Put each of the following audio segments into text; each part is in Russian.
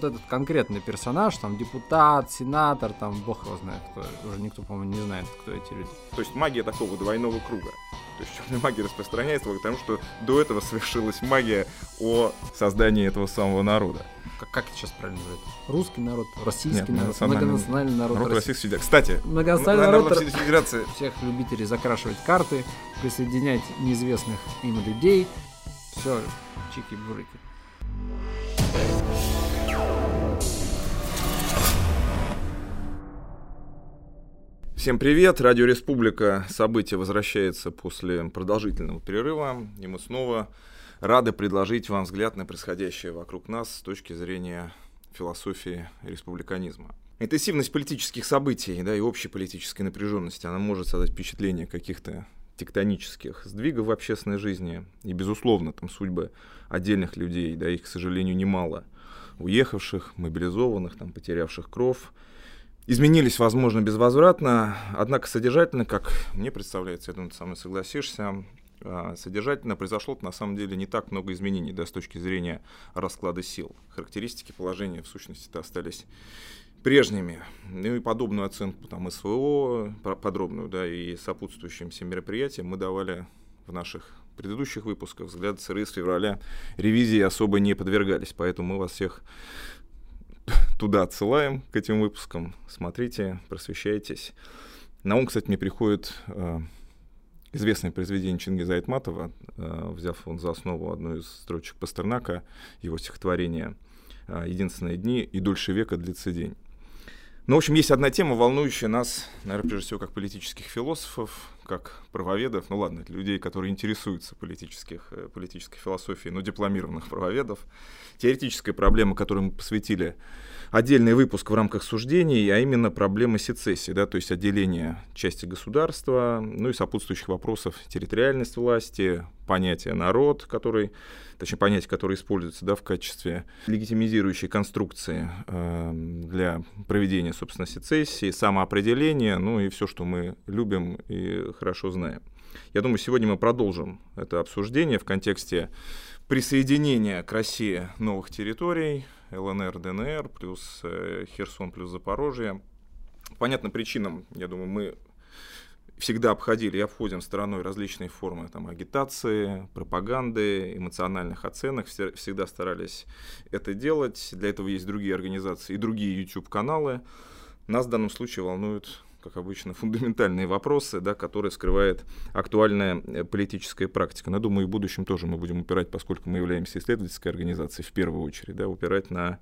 вот этот конкретный персонаж, там депутат, сенатор, там бог его знает кто, уже никто, по-моему, не знает, кто эти люди. То есть магия такого двойного круга. То есть черная магия распространяется потому, что до этого совершилась магия о создании этого самого народа. Как, как это сейчас правильно называется? Русский народ, российский Нет, народ, национальный- многонациональный народ. Народ. Российской Федерации. Кстати, Многонациональный народ народ Российской Федерации всех любителей закрашивать карты, присоединять неизвестных им людей. Все, чики-бурики. Всем привет! Радио Республика. Событие возвращается после продолжительного перерыва, и мы снова рады предложить вам взгляд на происходящее вокруг нас с точки зрения философии республиканизма. Интенсивность политических событий да, и общей политической напряженности, она может создать впечатление каких-то тектонических сдвигов в общественной жизни. И, безусловно, там судьбы отдельных людей, да, их, к сожалению, немало. Уехавших, мобилизованных, там, потерявших кровь, изменились, возможно, безвозвратно, однако содержательно, как мне представляется, я думаю, ты со мной согласишься, а, содержательно произошло на самом деле не так много изменений, да, с точки зрения расклада сил. Характеристики положения, в сущности-то, остались прежними. Ну и подобную оценку там СВО, подробную, да, и сопутствующим всем мероприятиям мы давали в наших предыдущих выпусках. Взгляд СРИ с февраля ревизии особо не подвергались, поэтому мы вас всех туда отсылаем к этим выпускам. Смотрите, просвещайтесь. На ум, кстати, мне приходит э, известное произведение Чингиза Айтматова, э, взяв он за основу одну из строчек Пастернака, его стихотворение э, «Единственные дни и дольше века длится день». Ну, в общем, есть одна тема, волнующая нас, наверное, прежде всего, как политических философов, как правоведов, ну ладно, людей, которые интересуются политических, э, политической философией, но дипломированных правоведов. Теоретическая проблема, которой мы посвятили отдельный выпуск в рамках суждений, а именно проблема сецессии, да, то есть отделения части государства, ну и сопутствующих вопросов территориальность власти, понятие народ, который, точнее понятие, которое используется да, в качестве легитимизирующей конструкции э, для проведения, собственно, сецессии, самоопределения, ну и все, что мы любим и хорошо знаем. Я думаю, сегодня мы продолжим это обсуждение в контексте присоединения к России новых территорий, ЛНР, ДНР, плюс э, Херсон, плюс Запорожье. По понятным причинам, я думаю, мы всегда обходили и обходим стороной различные формы там, агитации, пропаганды, эмоциональных оценок. Все- всегда старались это делать. Для этого есть другие организации и другие YouTube-каналы. Нас в данном случае волнуют, как обычно, фундаментальные вопросы, да, которые скрывает актуальная э, политическая практика. Но думаю, и в будущем тоже мы будем упирать, поскольку мы являемся исследовательской организацией в первую очередь, да, упирать на,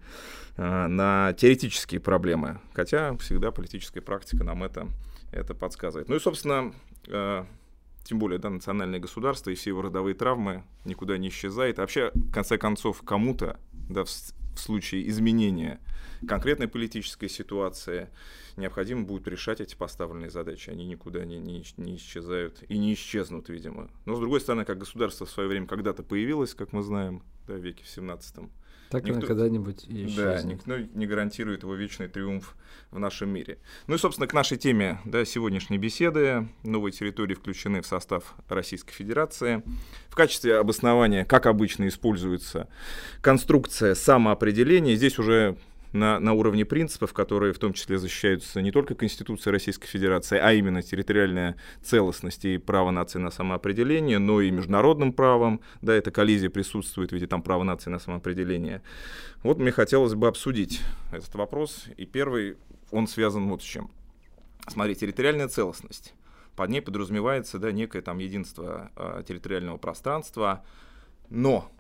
э, на теоретические проблемы. Хотя всегда политическая практика нам это, это подсказывает. Ну и, собственно, э, тем более, да, национальное государство и все его родовые травмы никуда не исчезает. А вообще, в конце концов, кому-то, да, случае изменения конкретной политической ситуации необходимо будет решать эти поставленные задачи. Они никуда не, не, не исчезают и не исчезнут, видимо. Но, с другой стороны, как государство в свое время когда-то появилось, как мы знаем, да, в веке в 17 Так Никто- она когда-нибудь и да, никто не гарантирует его вечный триумф в нашем мире. Ну и, собственно, к нашей теме да, сегодняшней беседы. Новые территории включены в состав Российской Федерации. В качестве обоснования, как обычно, используется конструкция самоопределения. Здесь уже на, на уровне принципов, которые в том числе защищаются не только Конституцией Российской Федерации, а именно территориальная целостность и право нации на самоопределение, но и международным правом. Да, эта коллизия присутствует в виде там права нации на самоопределение. Вот мне хотелось бы обсудить этот вопрос. И первый, он связан вот с чем. Смотри, территориальная целостность. Под ней подразумевается да, некое там единство э, территориального пространства. Но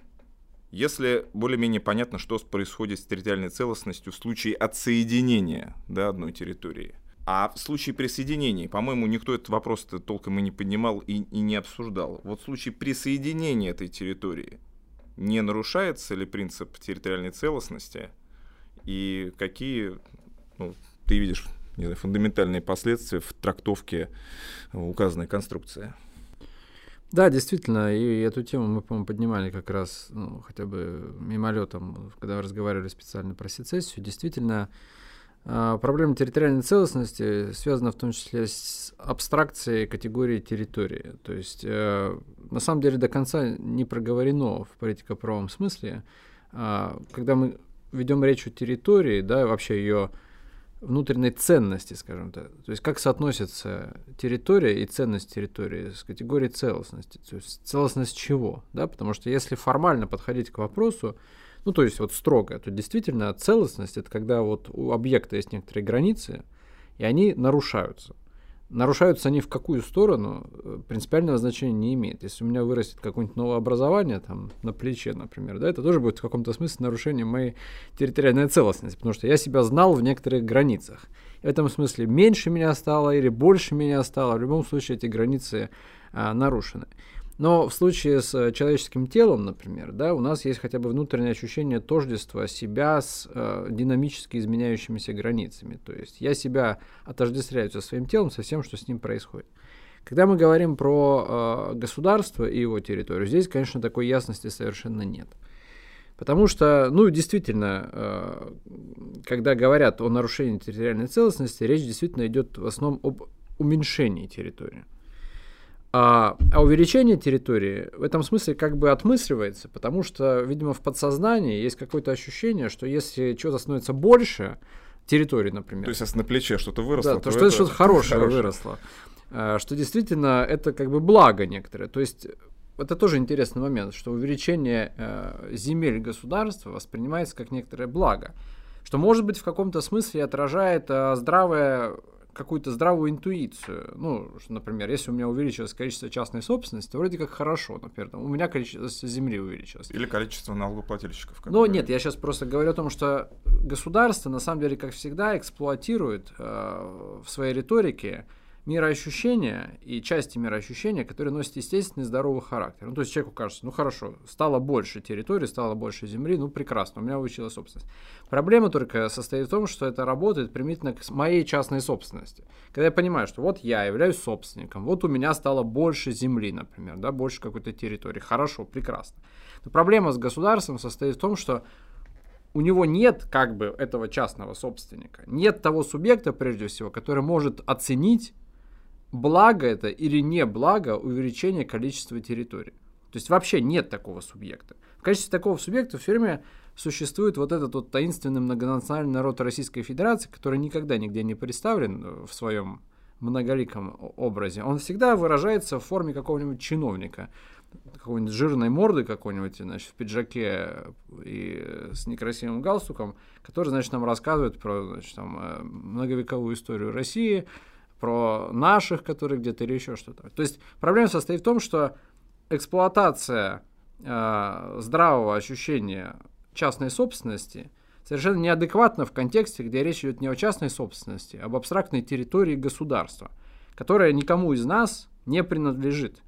если более-менее понятно, что происходит с территориальной целостностью в случае отсоединения да, одной территории, а в случае присоединения, по-моему, никто этот вопрос толком и не поднимал и, и не обсуждал. Вот в случае присоединения этой территории не нарушается ли принцип территориальной целостности и какие ну, ты видишь не знаю, фундаментальные последствия в трактовке указанной конструкции? Да, действительно, и эту тему мы, по-моему, поднимали как раз, ну, хотя бы мимолетом, когда разговаривали специально про сецессию. Действительно, а, проблема территориальной целостности связана в том числе с абстракцией категории территории. То есть, э, на самом деле, до конца не проговорено в политико-правом смысле, а, когда мы ведем речь о территории, да, вообще ее внутренней ценности, скажем так. То есть как соотносится территория и ценность территории с категорией целостности. То есть целостность чего? Да? Потому что если формально подходить к вопросу, ну то есть вот строго, то действительно целостность это когда вот у объекта есть некоторые границы, и они нарушаются. Нарушаются они в какую сторону, э, принципиального значения не имеет. Если у меня вырастет какое-нибудь новое образование там, на плече, например, да, это тоже будет в каком-то смысле нарушением моей территориальной целостности, потому что я себя знал в некоторых границах. в этом смысле меньше меня стало или больше меня стало, в любом случае эти границы а, нарушены. Но в случае с э, человеческим телом, например, да, у нас есть хотя бы внутреннее ощущение тождества себя с э, динамически изменяющимися границами. То есть я себя отождествляю со своим телом, со всем, что с ним происходит. Когда мы говорим про э, государство и его территорию, здесь, конечно, такой ясности совершенно нет. Потому что, ну, действительно, э, когда говорят о нарушении территориальной целостности, речь действительно идет в основном об уменьшении территории. А, а увеличение территории в этом смысле как бы отмысливается, потому что, видимо, в подсознании есть какое-то ощущение, что если чего-то становится больше, территории, например. То есть, если на плече что-то выросло, да, то, то что это что-то хорошее хорошее. выросло. А, что действительно это как бы благо некоторое. То есть это тоже интересный момент, что увеличение э, земель государства воспринимается как некоторое благо, что может быть в каком-то смысле отражает э, здравое какую-то здравую интуицию. Ну, что, например, если у меня увеличилось количество частной собственности, то вроде как хорошо, например, там, у меня количество земли увеличилось. Или количество налогоплательщиков. Ну, нет, я сейчас просто говорю о том, что государство, на самом деле, как всегда, эксплуатирует э, в своей риторике мироощущения и части мироощущения, которые носят естественный здоровый характер. Ну, то есть человеку кажется, ну хорошо, стало больше территории, стало больше земли, ну прекрасно, у меня увеличилась собственность. Проблема только состоит в том, что это работает примитивно к моей частной собственности. Когда я понимаю, что вот я являюсь собственником, вот у меня стало больше земли, например, да, больше какой-то территории, хорошо, прекрасно. Но проблема с государством состоит в том, что у него нет как бы этого частного собственника, нет того субъекта, прежде всего, который может оценить благо это или не благо увеличение количества территорий. То есть вообще нет такого субъекта. В качестве такого субъекта все время существует вот этот вот таинственный многонациональный народ Российской Федерации, который никогда нигде не представлен в своем многоликом образе. Он всегда выражается в форме какого-нибудь чиновника, какой-нибудь жирной морды какой-нибудь, значит, в пиджаке и с некрасивым галстуком, который, значит, нам рассказывает про, значит, там, э, многовековую историю России, про наших, которые где-то или еще что-то. То есть проблема состоит в том, что эксплуатация э, здравого ощущения частной собственности совершенно неадекватна в контексте, где речь идет не о частной собственности, а об абстрактной территории государства, которая никому из нас не принадлежит.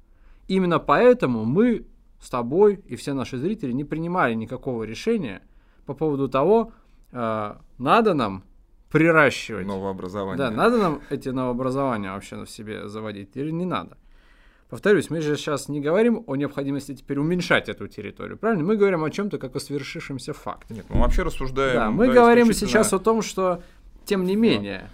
Именно поэтому мы с тобой и все наши зрители не принимали никакого решения по поводу того, э, надо нам приращивать. Новообразование. Да, надо нам эти новообразования вообще в себе заводить или не надо? Повторюсь, мы же сейчас не говорим о необходимости теперь уменьшать эту территорию, правильно? Мы говорим о чем-то как о свершившемся факте. Нет, мы вообще рассуждаем. Да, мы да, говорим исключительно... сейчас о том, что, тем не менее,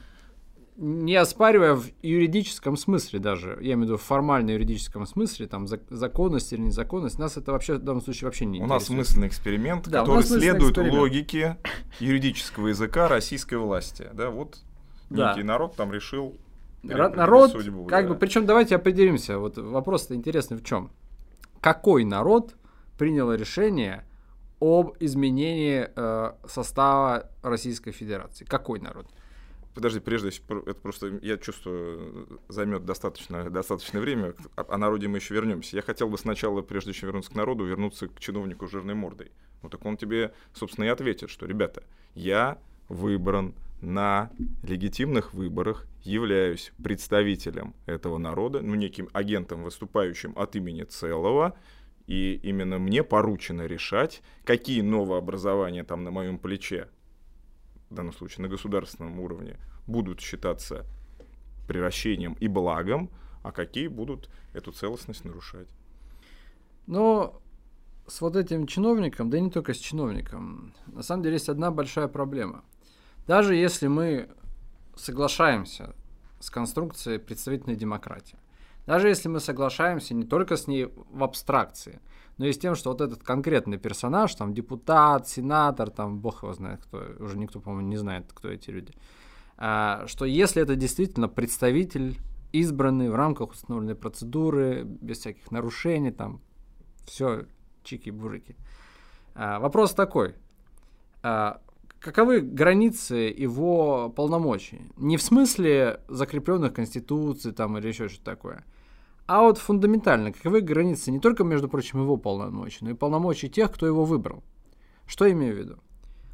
не оспаривая в юридическом смысле даже, я имею в виду в формально юридическом смысле, там законность или незаконность, нас это вообще в данном случае вообще не У нас смысленный эксперимент, да, который следует эксперимент. логике юридического языка российской власти. Да, вот да. некий народ там решил народ, судьбу, как да. бы, причем давайте определимся, вот вопрос интересный в чем? Какой народ принял решение об изменении э, состава Российской Федерации? Какой народ? Подожди, прежде это просто, я чувствую, займет достаточно, достаточное время, о, о народе мы еще вернемся. Я хотел бы сначала, прежде чем вернуться к народу, вернуться к чиновнику с жирной мордой. Вот так он тебе, собственно, и ответит, что, ребята, я выбран на легитимных выборах, являюсь представителем этого народа, ну, неким агентом, выступающим от имени целого, и именно мне поручено решать, какие новообразования там на моем плече в данном случае на государственном уровне, будут считаться превращением и благом, а какие будут эту целостность нарушать. Но с вот этим чиновником, да и не только с чиновником, на самом деле есть одна большая проблема. Даже если мы соглашаемся с конструкцией представительной демократии, Даже если мы соглашаемся не только с ней в абстракции, но и с тем, что вот этот конкретный персонаж, там депутат, сенатор, там бог его знает кто, уже никто, по-моему, не знает, кто эти люди, а, что если это действительно представитель избранный в рамках установленной процедуры, без всяких нарушений, там все чики-бурики. А, вопрос такой. А, каковы границы его полномочий? Не в смысле закрепленных конституций там или еще что-то такое, а вот фундаментально, каковы границы не только, между прочим, его полномочий, но и полномочий тех, кто его выбрал. Что я имею в виду?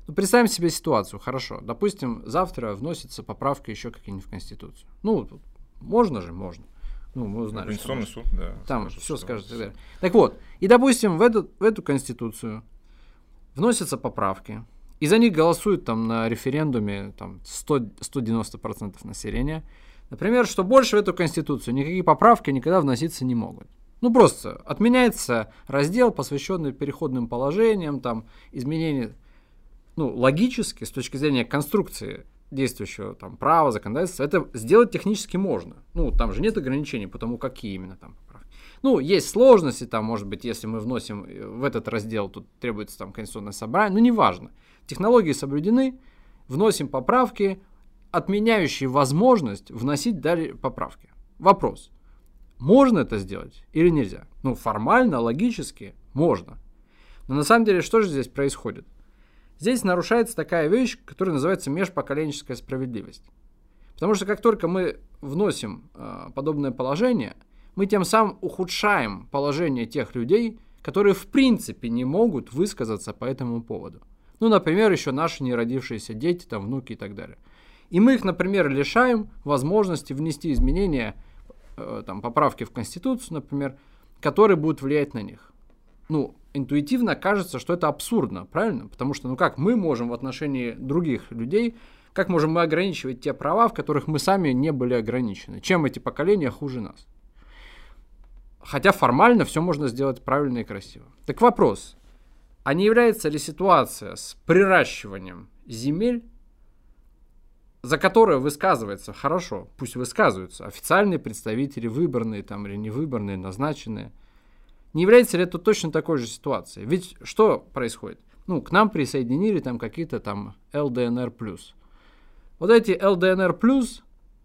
Ну, представим себе ситуацию, хорошо. Допустим, завтра вносится поправка еще какие-нибудь в Конституцию. Ну, можно же, можно. Ну, мы узнали. Конституционный суд, да. Там скажет, все скажет так далее. Так вот, и, допустим, в эту, в эту Конституцию вносятся поправки, и за них голосуют там на референдуме там, 100, 190% населения. Например, что больше в эту Конституцию никакие поправки никогда вноситься не могут. Ну, просто отменяется раздел, посвященный переходным положениям, там, изменение, ну, логически, с точки зрения конструкции действующего там права, законодательства, это сделать технически можно. Ну, там же нет ограничений по тому, какие именно там поправки. Ну, есть сложности, там, может быть, если мы вносим э, в этот раздел, тут требуется там конституционное собрание, ну, неважно. Технологии соблюдены, вносим поправки, отменяющие возможность вносить далее поправки. Вопрос. Можно это сделать или нельзя? Ну, формально, логически можно. Но на самом деле, что же здесь происходит? Здесь нарушается такая вещь, которая называется межпоколенческая справедливость. Потому что как только мы вносим э, подобное положение, мы тем самым ухудшаем положение тех людей, которые в принципе не могут высказаться по этому поводу. Ну, например, еще наши неродившиеся дети, там, внуки и так далее. И мы их, например, лишаем возможности внести изменения, э, там, поправки в Конституцию, например, которые будут влиять на них. Ну, интуитивно кажется, что это абсурдно, правильно? Потому что, ну как мы можем в отношении других людей, как можем мы ограничивать те права, в которых мы сами не были ограничены? Чем эти поколения хуже нас? Хотя формально все можно сделать правильно и красиво. Так вопрос, а не является ли ситуация с приращиванием земель, за которое высказывается, хорошо, пусть высказываются, официальные представители, выборные там или невыборные, назначенные – не является ли это точно такой же ситуацией? Ведь что происходит? Ну, к нам присоединили там какие-то там ЛДНР+. Вот эти ЛДНР+,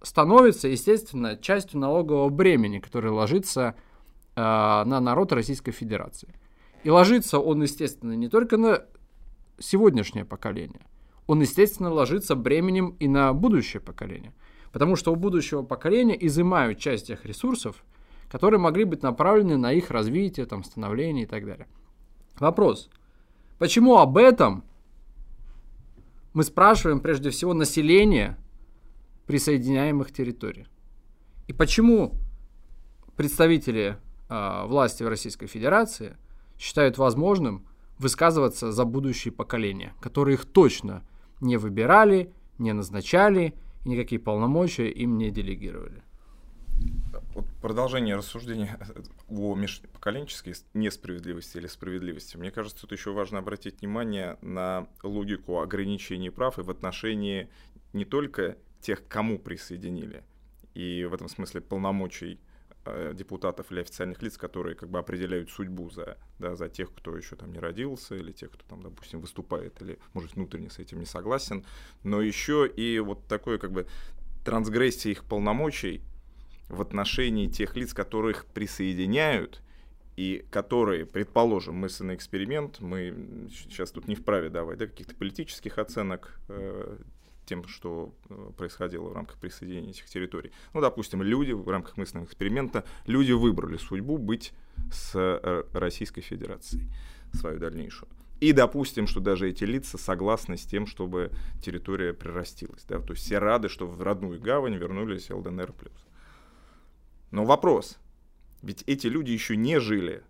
становятся, естественно, частью налогового бремени, которое ложится э, на народ Российской Федерации. И ложится он, естественно, не только на сегодняшнее поколение, он, естественно, ложится бременем и на будущее поколение. Потому что у будущего поколения изымают часть тех ресурсов, которые могли быть направлены на их развитие, там, становление и так далее. Вопрос. Почему об этом мы спрашиваем прежде всего население присоединяемых территорий? И почему представители э, власти в Российской Федерации считают возможным высказываться за будущие поколения, которые их точно не выбирали, не назначали и никакие полномочия им не делегировали? вот продолжение рассуждения о межпоколенческой несправедливости или справедливости. Мне кажется, тут еще важно обратить внимание на логику ограничений прав и в отношении не только тех, кому присоединили, и в этом смысле полномочий депутатов или официальных лиц, которые как бы определяют судьбу за, да, за тех, кто еще там не родился, или тех, кто там, допустим, выступает, или, может, внутренне с этим не согласен, но еще и вот такое как бы трансгрессия их полномочий в отношении тех лиц, которых присоединяют, и которые, предположим, мысленный эксперимент, мы сейчас тут не вправе давать да, каких-то политических оценок э, тем, что э, происходило в рамках присоединения этих территорий. Ну, допустим, люди в рамках мысленного эксперимента, люди выбрали судьбу быть с э, Российской Федерацией, свою дальнейшую. И допустим, что даже эти лица согласны с тем, чтобы территория прирастилась. Да? То есть все рады, что в родную гавань вернулись ЛДНР+. Но вопрос, ведь эти люди еще не жили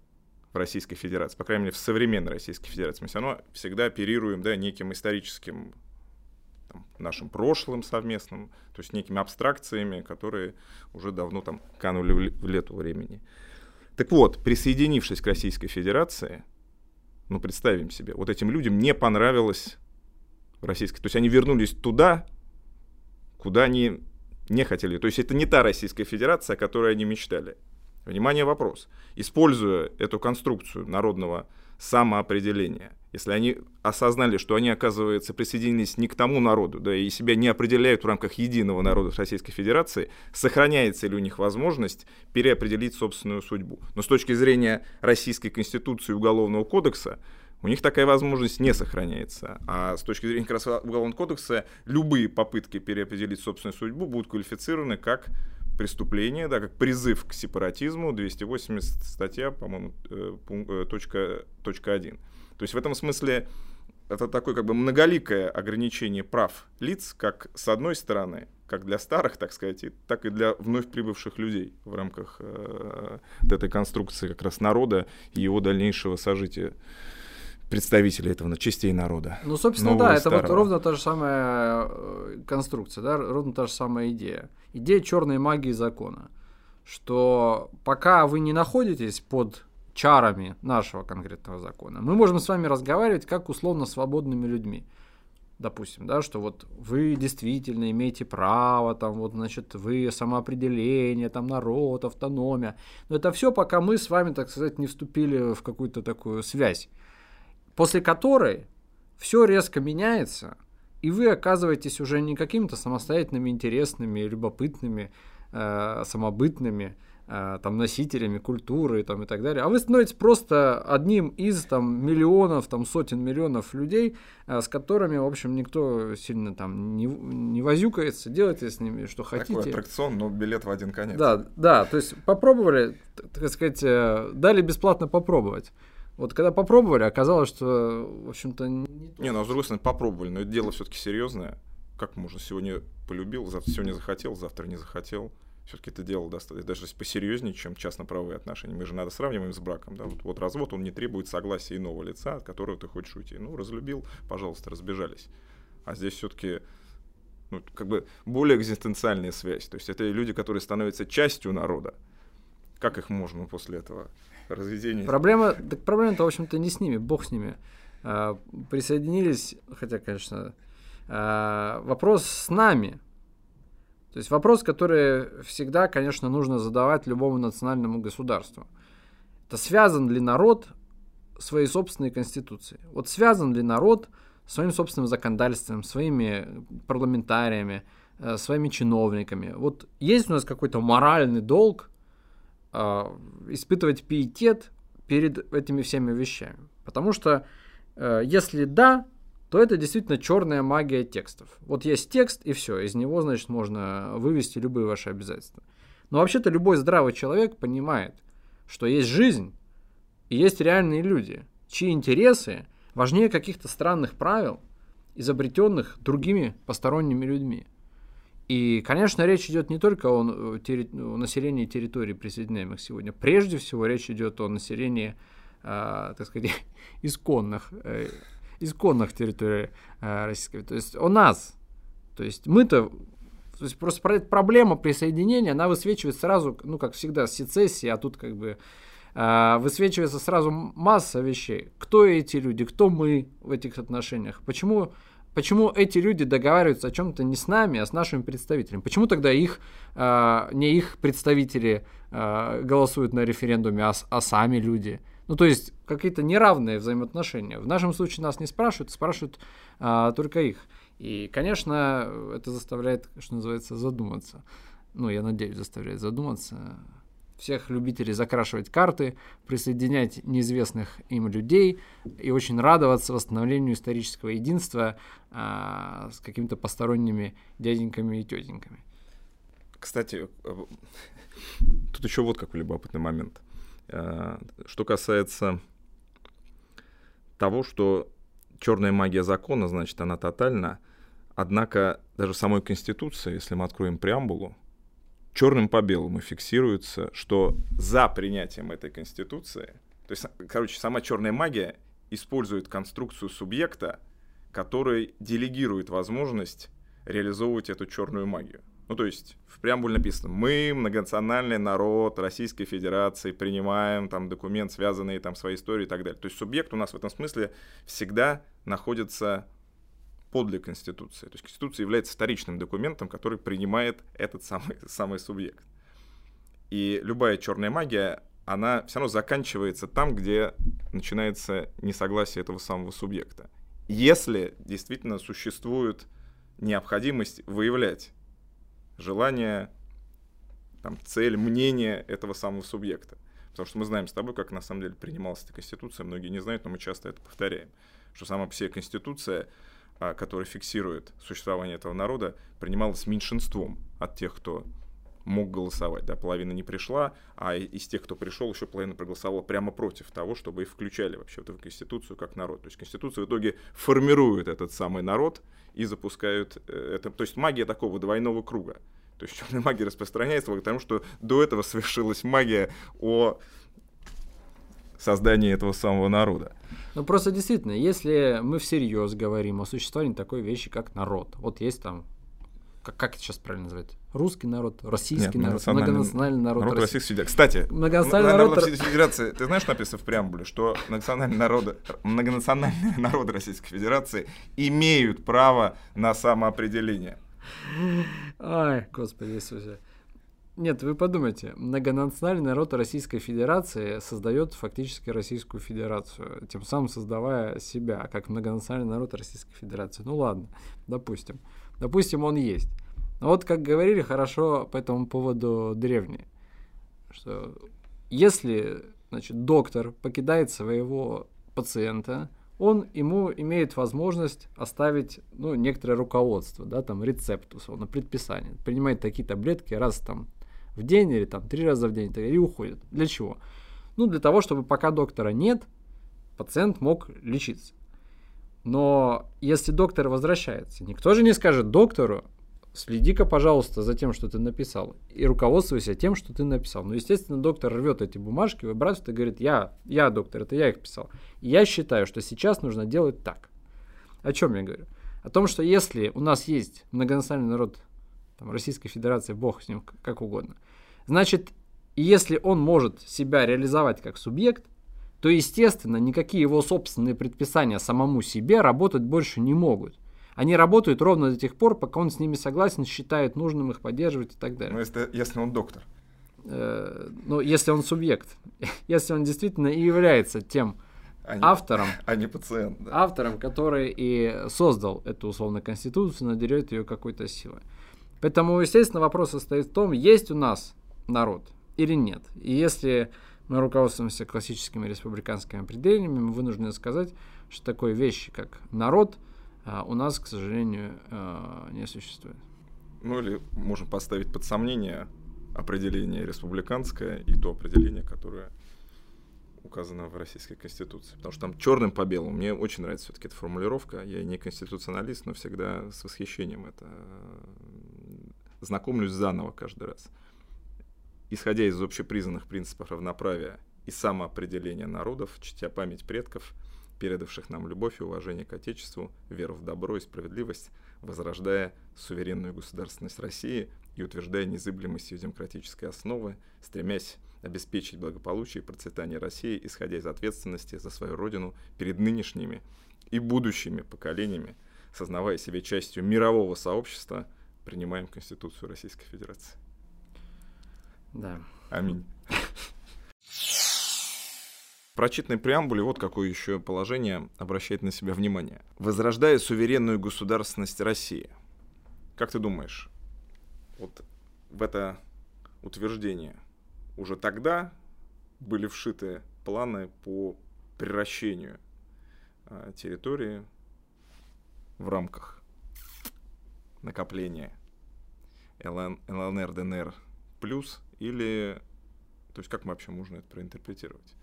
в Российской Федерации, по крайней мере, в современной Российской Федерации. Мы все равно всегда оперируем да, неким историческим там, нашим прошлым совместным, то есть некими абстракциями, которые уже давно там канули в лету времени. Так вот, присоединившись к Российской Федерации, ну, представим себе, вот этим людям не понравилось в российской... То есть они вернулись туда, куда они не хотели. То есть это не та Российская Федерация, о которой они мечтали. Внимание, вопрос. Используя эту конструкцию народного самоопределения, если они осознали, что они, оказывается, присоединились не к тому народу, да, и себя не определяют в рамках единого народа Российской Федерации, сохраняется ли у них возможность переопределить собственную судьбу. Но с точки зрения Российской Конституции и Уголовного кодекса, у них такая возможность не сохраняется. А с точки зрения как раз Уголовного кодекса, любые попытки переопределить собственную судьбу будут квалифицированы как преступление, да, как призыв к сепаратизму, 280 статья, по-моему, э, э, точка, точка 1. То есть в этом смысле это такое как бы многоликое ограничение прав лиц, как с одной стороны, как для старых, так сказать, и, так и для вновь прибывших людей в рамках э, этой конструкции как раз народа и его дальнейшего сожития представителей этого частей народа. Ну, собственно, да, это вот ровно та же самая э, конструкция, да, ровно та же самая идея. Идея черной магии закона, что пока вы не находитесь под чарами нашего конкретного закона, мы можем с вами разговаривать как условно свободными людьми. Допустим, да, что вот вы действительно имеете право, там вот, значит, вы самоопределение, там народ, автономия. Но это все, пока мы с вами, так сказать, не вступили в какую-то такую связь после которой все резко меняется, и вы оказываетесь уже не какими-то самостоятельными, интересными, любопытными, э, самобытными там, носителями культуры там, и так далее, а вы становитесь просто одним из там, миллионов, там, сотен миллионов людей, э, с которыми, в общем, никто сильно там не, не возюкается, делайте с ними что хотите. Такой аттракцион, но билет в один конец. Да, да, то есть попробовали, так сказать, э, дали бесплатно попробовать. Вот когда попробовали, оказалось, что, в общем-то... Не, не ну, а с другой стороны, попробовали, но это дело все-таки серьезное. Как можно? Сегодня полюбил, завтра сегодня захотел, завтра не захотел. Все-таки это дело достаточно, даже посерьезнее, чем частно-правовые отношения. Мы же надо сравниваем с браком. Да? Вот, вот развод, он не требует согласия иного лица, от которого ты хочешь уйти. Ну, разлюбил, пожалуйста, разбежались. А здесь все-таки ну, как бы более экзистенциальная связь. То есть это люди, которые становятся частью народа. Как их можно после этого разведение. Проблема, так проблема-то, в общем-то, не с ними, бог с ними. А, присоединились, хотя, конечно, а, вопрос с нами. То есть вопрос, который всегда, конечно, нужно задавать любому национальному государству. Это связан ли народ своей собственной конституцией? Вот связан ли народ своим собственным законодательством, своими парламентариями, э, своими чиновниками? Вот есть у нас какой-то моральный долг э, испытывать пиетет перед этими всеми вещами. Потому что э, если да, то это действительно черная магия текстов. Вот есть текст, и все, из него, значит, можно вывести любые ваши обязательства. Но вообще-то любой здравый человек понимает, что есть жизнь и есть реальные люди, чьи интересы важнее каких-то странных правил, изобретенных другими посторонними людьми. И, конечно, речь идет не только о, э, населении территорий, присоединяемых сегодня. Прежде всего, речь идет о населении, э, так сказать, исконных, э, исконных территорий э, Российской То есть о нас. То есть мы-то то есть просто проблема присоединения, она высвечивает сразу, ну, как всегда, с сецессии, а тут как бы э, высвечивается сразу масса вещей. Кто эти люди, кто мы в этих отношениях, почему Почему эти люди договариваются о чем-то не с нами, а с нашими представителями? Почему тогда их, э, не их представители э, голосуют на референдуме, а, а сами люди? Ну, то есть какие-то неравные взаимоотношения. В нашем случае нас не спрашивают, спрашивают э, только их. И, конечно, это заставляет, что называется, задуматься. Ну, я надеюсь, заставляет задуматься всех любителей закрашивать карты, присоединять неизвестных им людей и очень радоваться восстановлению исторического единства а, с какими-то посторонними дяденьками и тетеньками. Кстати, э, тут еще вот какой любопытный момент. А, что касается того, что черная магия закона, значит, она тотальна, однако даже в самой Конституции, если мы откроем преамбулу, черным по белому фиксируется, что за принятием этой конституции, то есть, короче, сама черная магия использует конструкцию субъекта, который делегирует возможность реализовывать эту черную магию. Ну, то есть в преамбуле написано, мы, многонациональный народ Российской Федерации, принимаем там документ, связанный там своей историей и так далее. То есть субъект у нас в этом смысле всегда находится подле Конституции. То есть Конституция является вторичным документом, который принимает этот самый, самый субъект. И любая черная магия, она все равно заканчивается там, где начинается несогласие этого самого субъекта. Если действительно существует необходимость выявлять желание, там, цель, мнение этого самого субъекта. Потому что мы знаем с тобой, как на самом деле принималась эта Конституция. Многие не знают, но мы часто это повторяем. Что сама по себе Конституция, а, которая фиксирует существование этого народа, принималась меньшинством от тех, кто мог голосовать. Да, половина не пришла, а из тех, кто пришел, еще половина проголосовала прямо против того, чтобы их включали вообще в эту Конституцию как народ. То есть Конституция в итоге формирует этот самый народ и запускают э, это. То есть магия такого двойного круга. То есть черная магия распространяется потому, что до этого совершилась магия о создании этого самого народа. Ну просто действительно, если мы всерьез говорим о существовании такой вещи, как народ, вот есть там как, как это сейчас правильно называть? Русский народ, российский Нет, народ, многонациональный народ. народ Российской Федерации. Кстати, многонациональный народ, народ Российской Федерации, ты знаешь, написано в преамбуле, что национальные народы, многонациональные народы Российской Федерации имеют право на самоопределение. Ай, господи Иисусе. Нет, вы подумайте, многонациональный народ Российской Федерации создает фактически Российскую Федерацию, тем самым создавая себя как многонациональный народ Российской Федерации. Ну ладно, допустим. Допустим, он есть. Но вот как говорили хорошо по этому поводу древние, что если значит, доктор покидает своего пациента, он ему имеет возможность оставить ну, некоторое руководство, да, там рецепт, условно, предписание. Принимает такие таблетки раз там в день или там три раза в день и уходит. Для чего? Ну, для того, чтобы пока доктора нет, пациент мог лечиться. Но если доктор возвращается, никто же не скажет доктору, следи-ка, пожалуйста, за тем, что ты написал, и руководствуйся тем, что ты написал. Ну, естественно, доктор рвет эти бумажки, выбрасывает и говорит, я, я доктор, это я их писал. И я считаю, что сейчас нужно делать так. О чем я говорю? О том, что если у нас есть многонациональный народ там, Российской Федерации, бог с ним, как угодно, значит, если он может себя реализовать как субъект, то, естественно, никакие его собственные предписания самому себе работать больше не могут. Они работают ровно до тех пор, пока он с ними согласен, считает нужным их поддерживать и так далее. Ну, если, если он доктор. Э, ну, если он субъект. если он действительно и является тем а автором, а не пациент, да. автором, который и создал эту условную конституцию, надерет ее какой-то силой. Поэтому, естественно, вопрос состоит в том, есть у нас народ или нет. И если мы руководствуемся классическими республиканскими определениями, мы вынуждены сказать, что такой вещи, как народ, а, у нас, к сожалению, а, не существует. Ну или можем поставить под сомнение определение республиканское и то определение, которое указано в Российской Конституции. Потому что там черным по белому. Мне очень нравится все-таки эта формулировка. Я не конституционалист, но всегда с восхищением это знакомлюсь заново каждый раз исходя из общепризнанных принципов равноправия и самоопределения народов, чтя память предков, передавших нам любовь и уважение к Отечеству, веру в добро и справедливость, возрождая суверенную государственность России и утверждая незыблемость ее демократической основы, стремясь обеспечить благополучие и процветание России, исходя из ответственности за свою родину перед нынешними и будущими поколениями, сознавая себя частью мирового сообщества, принимаем Конституцию Российской Федерации. Да. Аминь. Прочитанной преамбуле вот какое еще положение обращает на себя внимание. Возрождая суверенную государственность России. Как ты думаешь, вот в это утверждение уже тогда были вшиты планы по превращению а, территории в рамках накопления ЛН, ЛНР, ДНР плюс или... То есть как вообще можно это проинтерпретировать?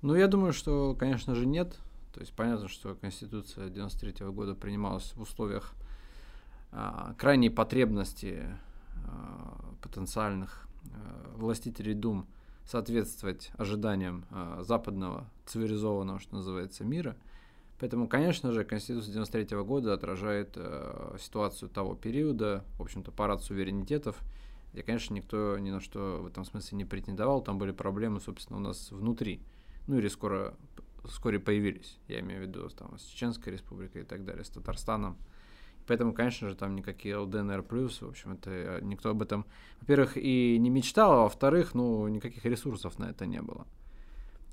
Ну, я думаю, что, конечно же, нет. То есть понятно, что Конституция 93 года принималась в условиях а, крайней потребности а, потенциальных а, властителей дум соответствовать ожиданиям а, западного цивилизованного, что называется, мира. Поэтому, конечно же, Конституция 93 года отражает а, ситуацию того периода, в общем-то, парад суверенитетов – и, конечно, никто ни на что в этом смысле не претендовал. Там были проблемы, собственно, у нас внутри. Ну или скоро вскоре появились. Я имею в виду там, с Чеченской республикой и так далее, с Татарстаном. Поэтому, конечно же, там никакие ЛДНР+, в общем, это э, никто об этом, во-первых, и не мечтал, а во-вторых, ну, никаких ресурсов на это не было.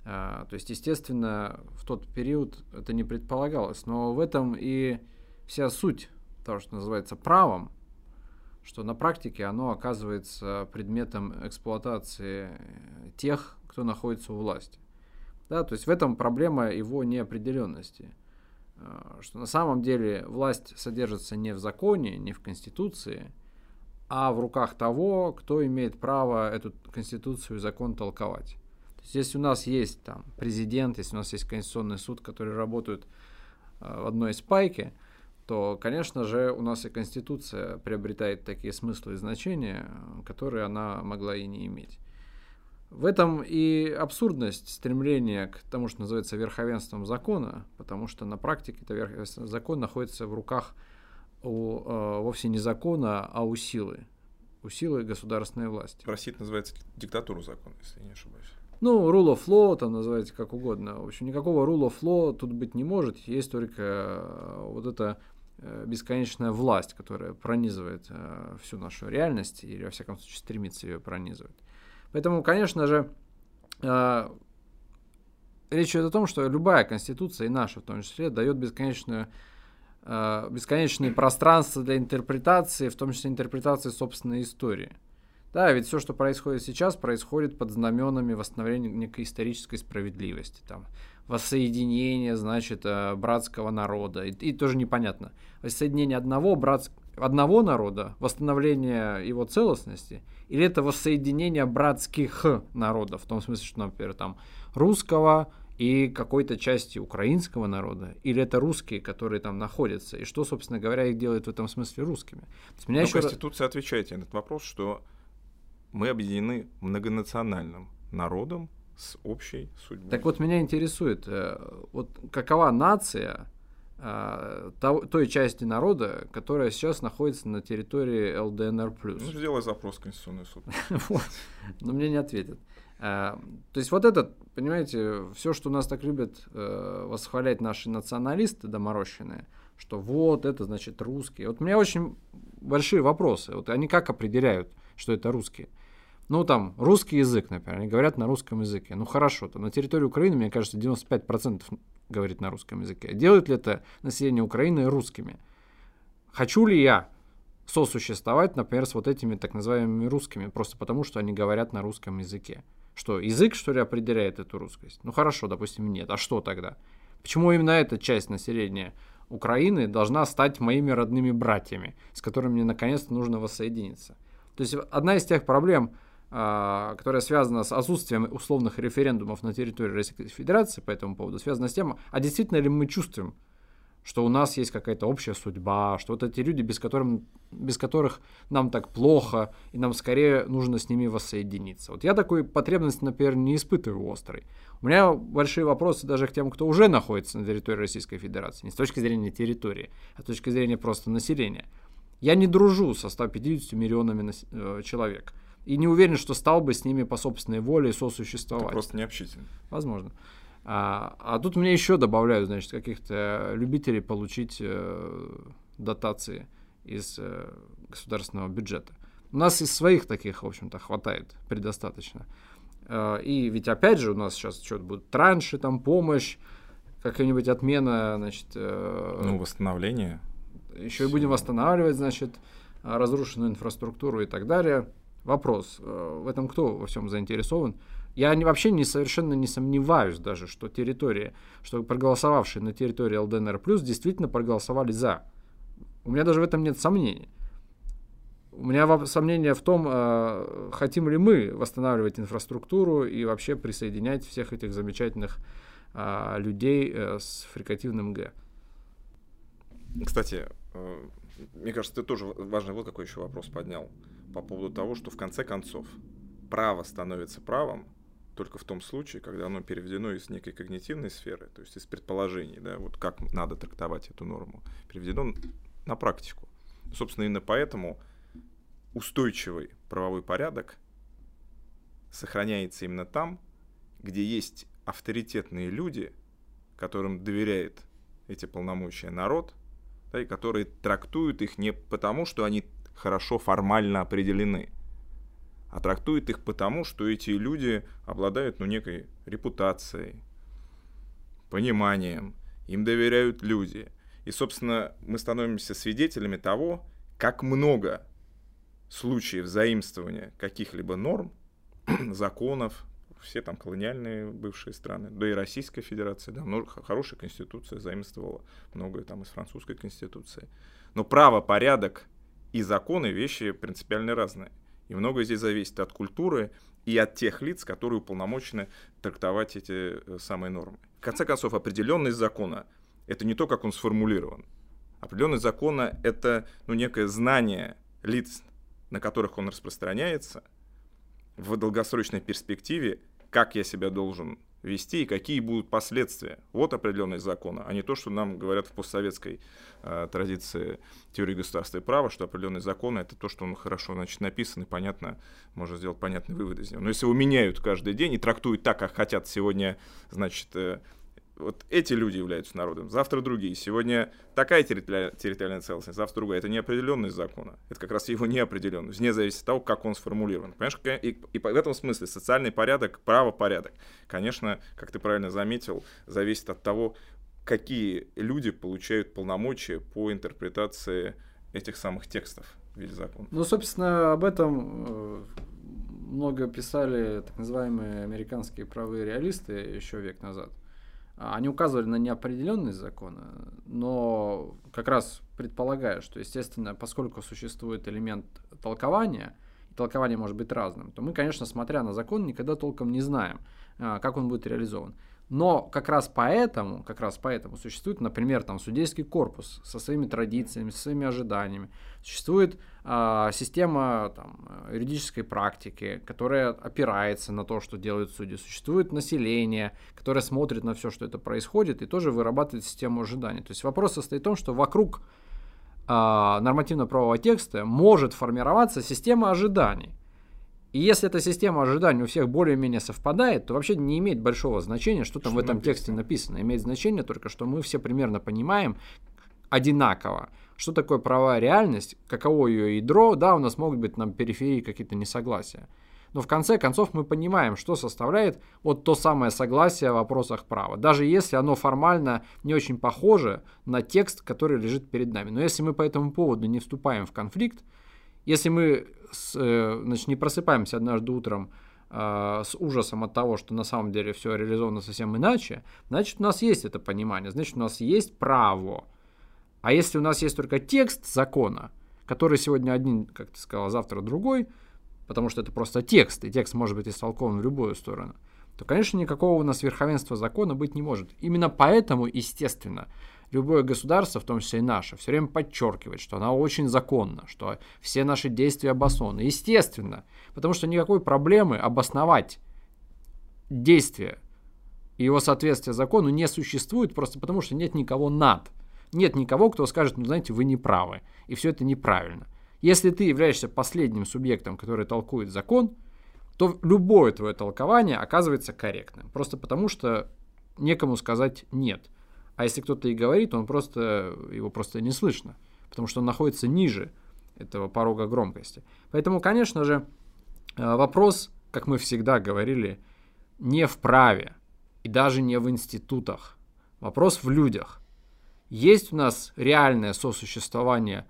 А, то есть, естественно, в тот период это не предполагалось, но в этом и вся суть того, что называется правом, что на практике оно оказывается предметом эксплуатации тех, кто находится у власти. Да, то есть в этом проблема его неопределенности. А, что на самом деле власть содержится не в законе, не в Конституции, а в руках того, кто имеет право эту Конституцию и закон толковать. То есть если у нас есть там президент, если у нас есть Конституционный суд, который работают а, в одной спайке, то, конечно же, у нас и Конституция приобретает такие смыслы и значения, которые она могла и не иметь. В этом и абсурдность стремления к тому, что называется верховенством закона, потому что на практике это верховенство закон находится в руках у, э, вовсе не закона, а у силы, у силы государственной власти. В России это называется диктатура закона, если я не ошибаюсь. Ну, rule of law, там называйте как угодно. В общем, никакого rule of law тут быть не может. Есть только э, вот эта э, бесконечная власть, которая пронизывает э, всю нашу реальность, или, во всяком случае, стремится ее пронизывать. Поэтому, конечно же, э, речь идет о том, что любая конституция, и наша в том числе, дает бесконечную э, бесконечные пространства для интерпретации, в том числе интерпретации собственной истории. Да, ведь все, что происходит сейчас, происходит под знаменами восстановления некой исторической справедливости. Там, воссоединение, значит, э, братского народа. И, и тоже непонятно. Воссоединение одного, братс... одного народа, восстановление его целостности – или это воссоединение братских народов, в том смысле, что, например, там русского и какой-то части украинского народа, или это русские, которые там находятся, и что, собственно говоря, их делает в этом смысле русскими. То меня Но еще Конституция отвечает на этот вопрос, что мы объединены многонациональным народом с общей судьбой. Так вот, меня интересует, э, вот какова нация а, той части народа, которая сейчас находится на территории ЛДНР+. Ну, сделай запрос в Конституционный суд. вот. Но мне не ответят. А, то есть вот этот, понимаете, все, что нас так любят э, восхвалять наши националисты доморощенные, что вот это значит русские. Вот у меня очень большие вопросы. Вот они как определяют, что это русские? Ну, там, русский язык, например, они говорят на русском языке. Ну, хорошо, то на территории Украины, мне кажется, 95% говорит на русском языке. Делает ли это население Украины русскими? Хочу ли я сосуществовать, например, с вот этими так называемыми русскими, просто потому что они говорят на русском языке? Что, язык, что ли, определяет эту русскость? Ну хорошо, допустим, нет. А что тогда? Почему именно эта часть населения Украины должна стать моими родными братьями, с которыми мне наконец-то нужно воссоединиться? То есть одна из тех проблем, а, которая связана с отсутствием условных референдумов на территории Российской Федерации по этому поводу, связана с тем, а действительно ли мы чувствуем, что у нас есть какая-то общая судьба, что вот эти люди, без, которым, без которых нам так плохо, и нам скорее нужно с ними воссоединиться. Вот я такой потребности, например, не испытываю острой. У меня большие вопросы даже к тем, кто уже находится на территории Российской Федерации, не с точки зрения территории, а с точки зрения просто населения. Я не дружу со 150 миллионами э, человек – и не уверен, что стал бы с ними по собственной воле сосуществовать. Ты просто не общительный. Возможно. А, а тут мне еще добавляют, значит, каких-то любителей получить э, дотации из э, государственного бюджета. У нас из своих таких, в общем-то, хватает предостаточно. Э, и ведь опять же у нас сейчас что-то будут транши, там помощь, какая-нибудь отмена, значит... Э, ну, восстановление. Еще и будем восстанавливать, значит, разрушенную инфраструктуру и так далее. Вопрос, э, в этом кто во всем заинтересован? Я не, вообще не, совершенно не сомневаюсь даже, что территория, что проголосовавшие на территории ЛДНР+, действительно проголосовали за. У меня даже в этом нет сомнений. У меня сомнения в том, э, хотим ли мы восстанавливать инфраструктуру и вообще присоединять всех этих замечательных э, людей с фрикативным Г. Кстати, мне кажется, ты тоже важный вот какой еще вопрос поднял по поводу того, что в конце концов право становится правом только в том случае, когда оно переведено из некой когнитивной сферы, то есть из предположений, да, вот как надо трактовать эту норму, переведено на практику. Собственно, именно поэтому устойчивый правовой порядок сохраняется именно там, где есть авторитетные люди, которым доверяет эти полномочия народ, да, и которые трактуют их не потому, что они хорошо формально определены, а трактуют их потому, что эти люди обладают ну, некой репутацией, пониманием, им доверяют люди. И, собственно, мы становимся свидетелями того, как много случаев заимствования каких-либо норм, законов, все там колониальные бывшие страны, да и Российская Федерация, да, много, хорошая конституция заимствовала многое там из французской конституции. Но право, порядок и законы вещи принципиально разные. И многое здесь зависит от культуры и от тех лиц, которые уполномочены трактовать эти э, самые нормы. В конце концов, определенность закона – это не то, как он сформулирован. Определенность закона – это ну, некое знание лиц, на которых он распространяется, в долгосрочной перспективе, как я себя должен вести и какие будут последствия. Вот определенность закона, а не то, что нам говорят в постсоветской э, традиции теории государства и права, что определенность закона это то, что он хорошо значит, написан и понятно, можно сделать понятные выводы из него. Но если его меняют каждый день и трактуют так, как хотят сегодня, значит, э, вот эти люди являются народом, завтра другие. Сегодня такая территориальная, территориальная целостность, завтра другая. Это неопределенность закона. Это как раз его неопределенность, вне зависимости от того, как он сформулирован. Понимаешь, и, и в этом смысле социальный порядок, правопорядок, конечно, как ты правильно заметил, зависит от того, какие люди получают полномочия по интерпретации этих самых текстов в виде закона. Ну, собственно, об этом э, много писали так называемые американские правые реалисты еще век назад. А, они указывали на неопределенность закона, но как раз предполагая, что, естественно, поскольку существует элемент толкования, и толкование может быть разным, то мы, конечно, смотря на закон, никогда толком не знаем, а, как он будет реализован. Но как раз поэтому, как раз поэтому существует, например, там судейский корпус со своими традициями, со своими ожиданиями. Существует э, система там, юридической практики, которая опирается на то, что делают судьи. Существует население, которое смотрит на все, что это происходит, и тоже вырабатывает систему ожиданий. То есть вопрос состоит в том, что вокруг э, нормативно-правового текста может формироваться система ожиданий. И если эта система ожиданий у всех более-менее совпадает, то вообще не имеет большого значения, что там что в этом написано. тексте написано. Имеет значение только, что мы все примерно понимаем одинаково, что такое правовая реальность, каково ее ядро, да, у нас могут быть на периферии какие-то несогласия. Но в конце концов мы понимаем, что составляет вот то самое согласие в вопросах права. Даже если оно формально не очень похоже на текст, который лежит перед нами. Но если мы по этому поводу не вступаем в конфликт, если мы с, э, значит, не просыпаемся однажды утром э, с ужасом от того, что на самом деле все реализовано совсем иначе, значит, у нас есть это понимание, значит, у нас есть право. А если у нас есть только текст закона, который сегодня один, как ты сказал, завтра другой, потому что это просто текст, и текст может быть истолкован в любую сторону, то, конечно, никакого у нас верховенства закона быть не может. Именно поэтому, естественно, любое государство, в том числе и наше, все время подчеркивает, что она очень законна, что все наши действия обоснованы. Естественно, потому что никакой проблемы обосновать действие и его соответствие закону не существует, просто потому что нет никого над. Нет никого, кто скажет, ну знаете, вы не правы, и все это неправильно. Если ты являешься последним субъектом, который толкует закон, то любое твое толкование оказывается корректным. Просто потому что некому сказать нет. А если кто-то и говорит, он просто, его просто не слышно, потому что он находится ниже этого порога громкости. Поэтому, конечно же, э, вопрос, как мы всегда говорили, не в праве и даже не в институтах. Вопрос в людях. Есть у нас реальное сосуществование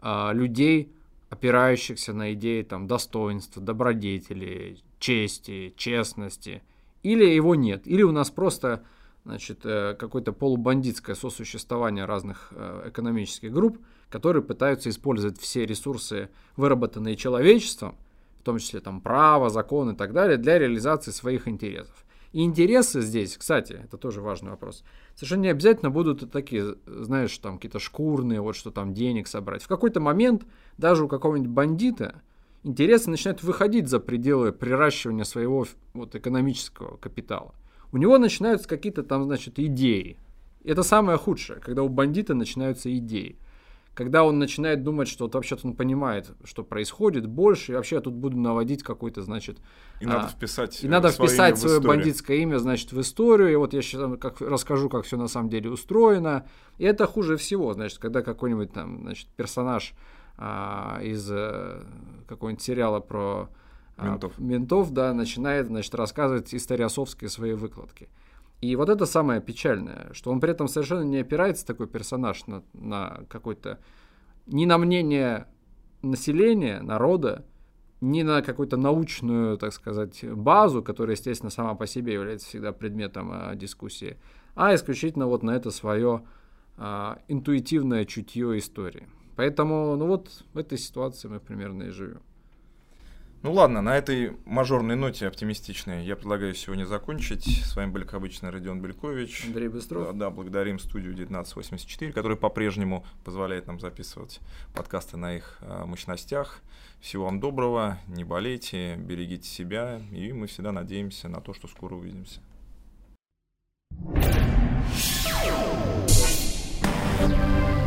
э, людей, опирающихся на идеи там, достоинства, добродетели, чести, честности, или его нет, или у нас просто значит, э, какое-то полубандитское сосуществование разных э, экономических групп, которые пытаются использовать все ресурсы, выработанные человечеством, в том числе там право, закон и так далее, для реализации своих интересов. И интересы здесь, кстати, это тоже важный вопрос, совершенно не обязательно будут такие, знаешь, там какие-то шкурные, вот что там денег собрать. В какой-то момент даже у какого-нибудь бандита интересы начинают выходить за пределы приращивания своего вот, экономического капитала у него начинаются какие-то там, значит, идеи. Это самое худшее, когда у бандита начинаются идеи. когда он начинает думать, что вот вообще-то он понимает, что происходит больше, и вообще я тут буду наводить какой-то, значит... И надо а, вписать И надо вписать свое бандитское имя, значит, в историю, и вот я сейчас как, расскажу, как все на самом деле устроено. И это хуже всего, значит, когда какой-нибудь там, значит, персонаж а, из а, какого-нибудь сериала про а, ментов. ментов, да, начинает, значит, рассказывать историосовские свои выкладки. И вот это самое печальное, что он при этом совершенно не опирается, такой персонаж, на, на какой-то... Ни на мнение населения, народа, ни на какую-то научную, так сказать, базу, которая, естественно, сама по себе является всегда предметом а, дискуссии, а исключительно вот на это свое а, интуитивное чутье истории. Поэтому, ну вот в этой ситуации мы примерно и живем. Ну ладно, на этой мажорной ноте оптимистичной я предлагаю сегодня закончить. С вами были, как обычно, Родион Белькович. Андрей Быстров. Да, да, благодарим студию 1984, которая по-прежнему позволяет нам записывать подкасты на их э, мощностях. Всего вам доброго, не болейте, берегите себя, и мы всегда надеемся на то, что скоро увидимся. thank you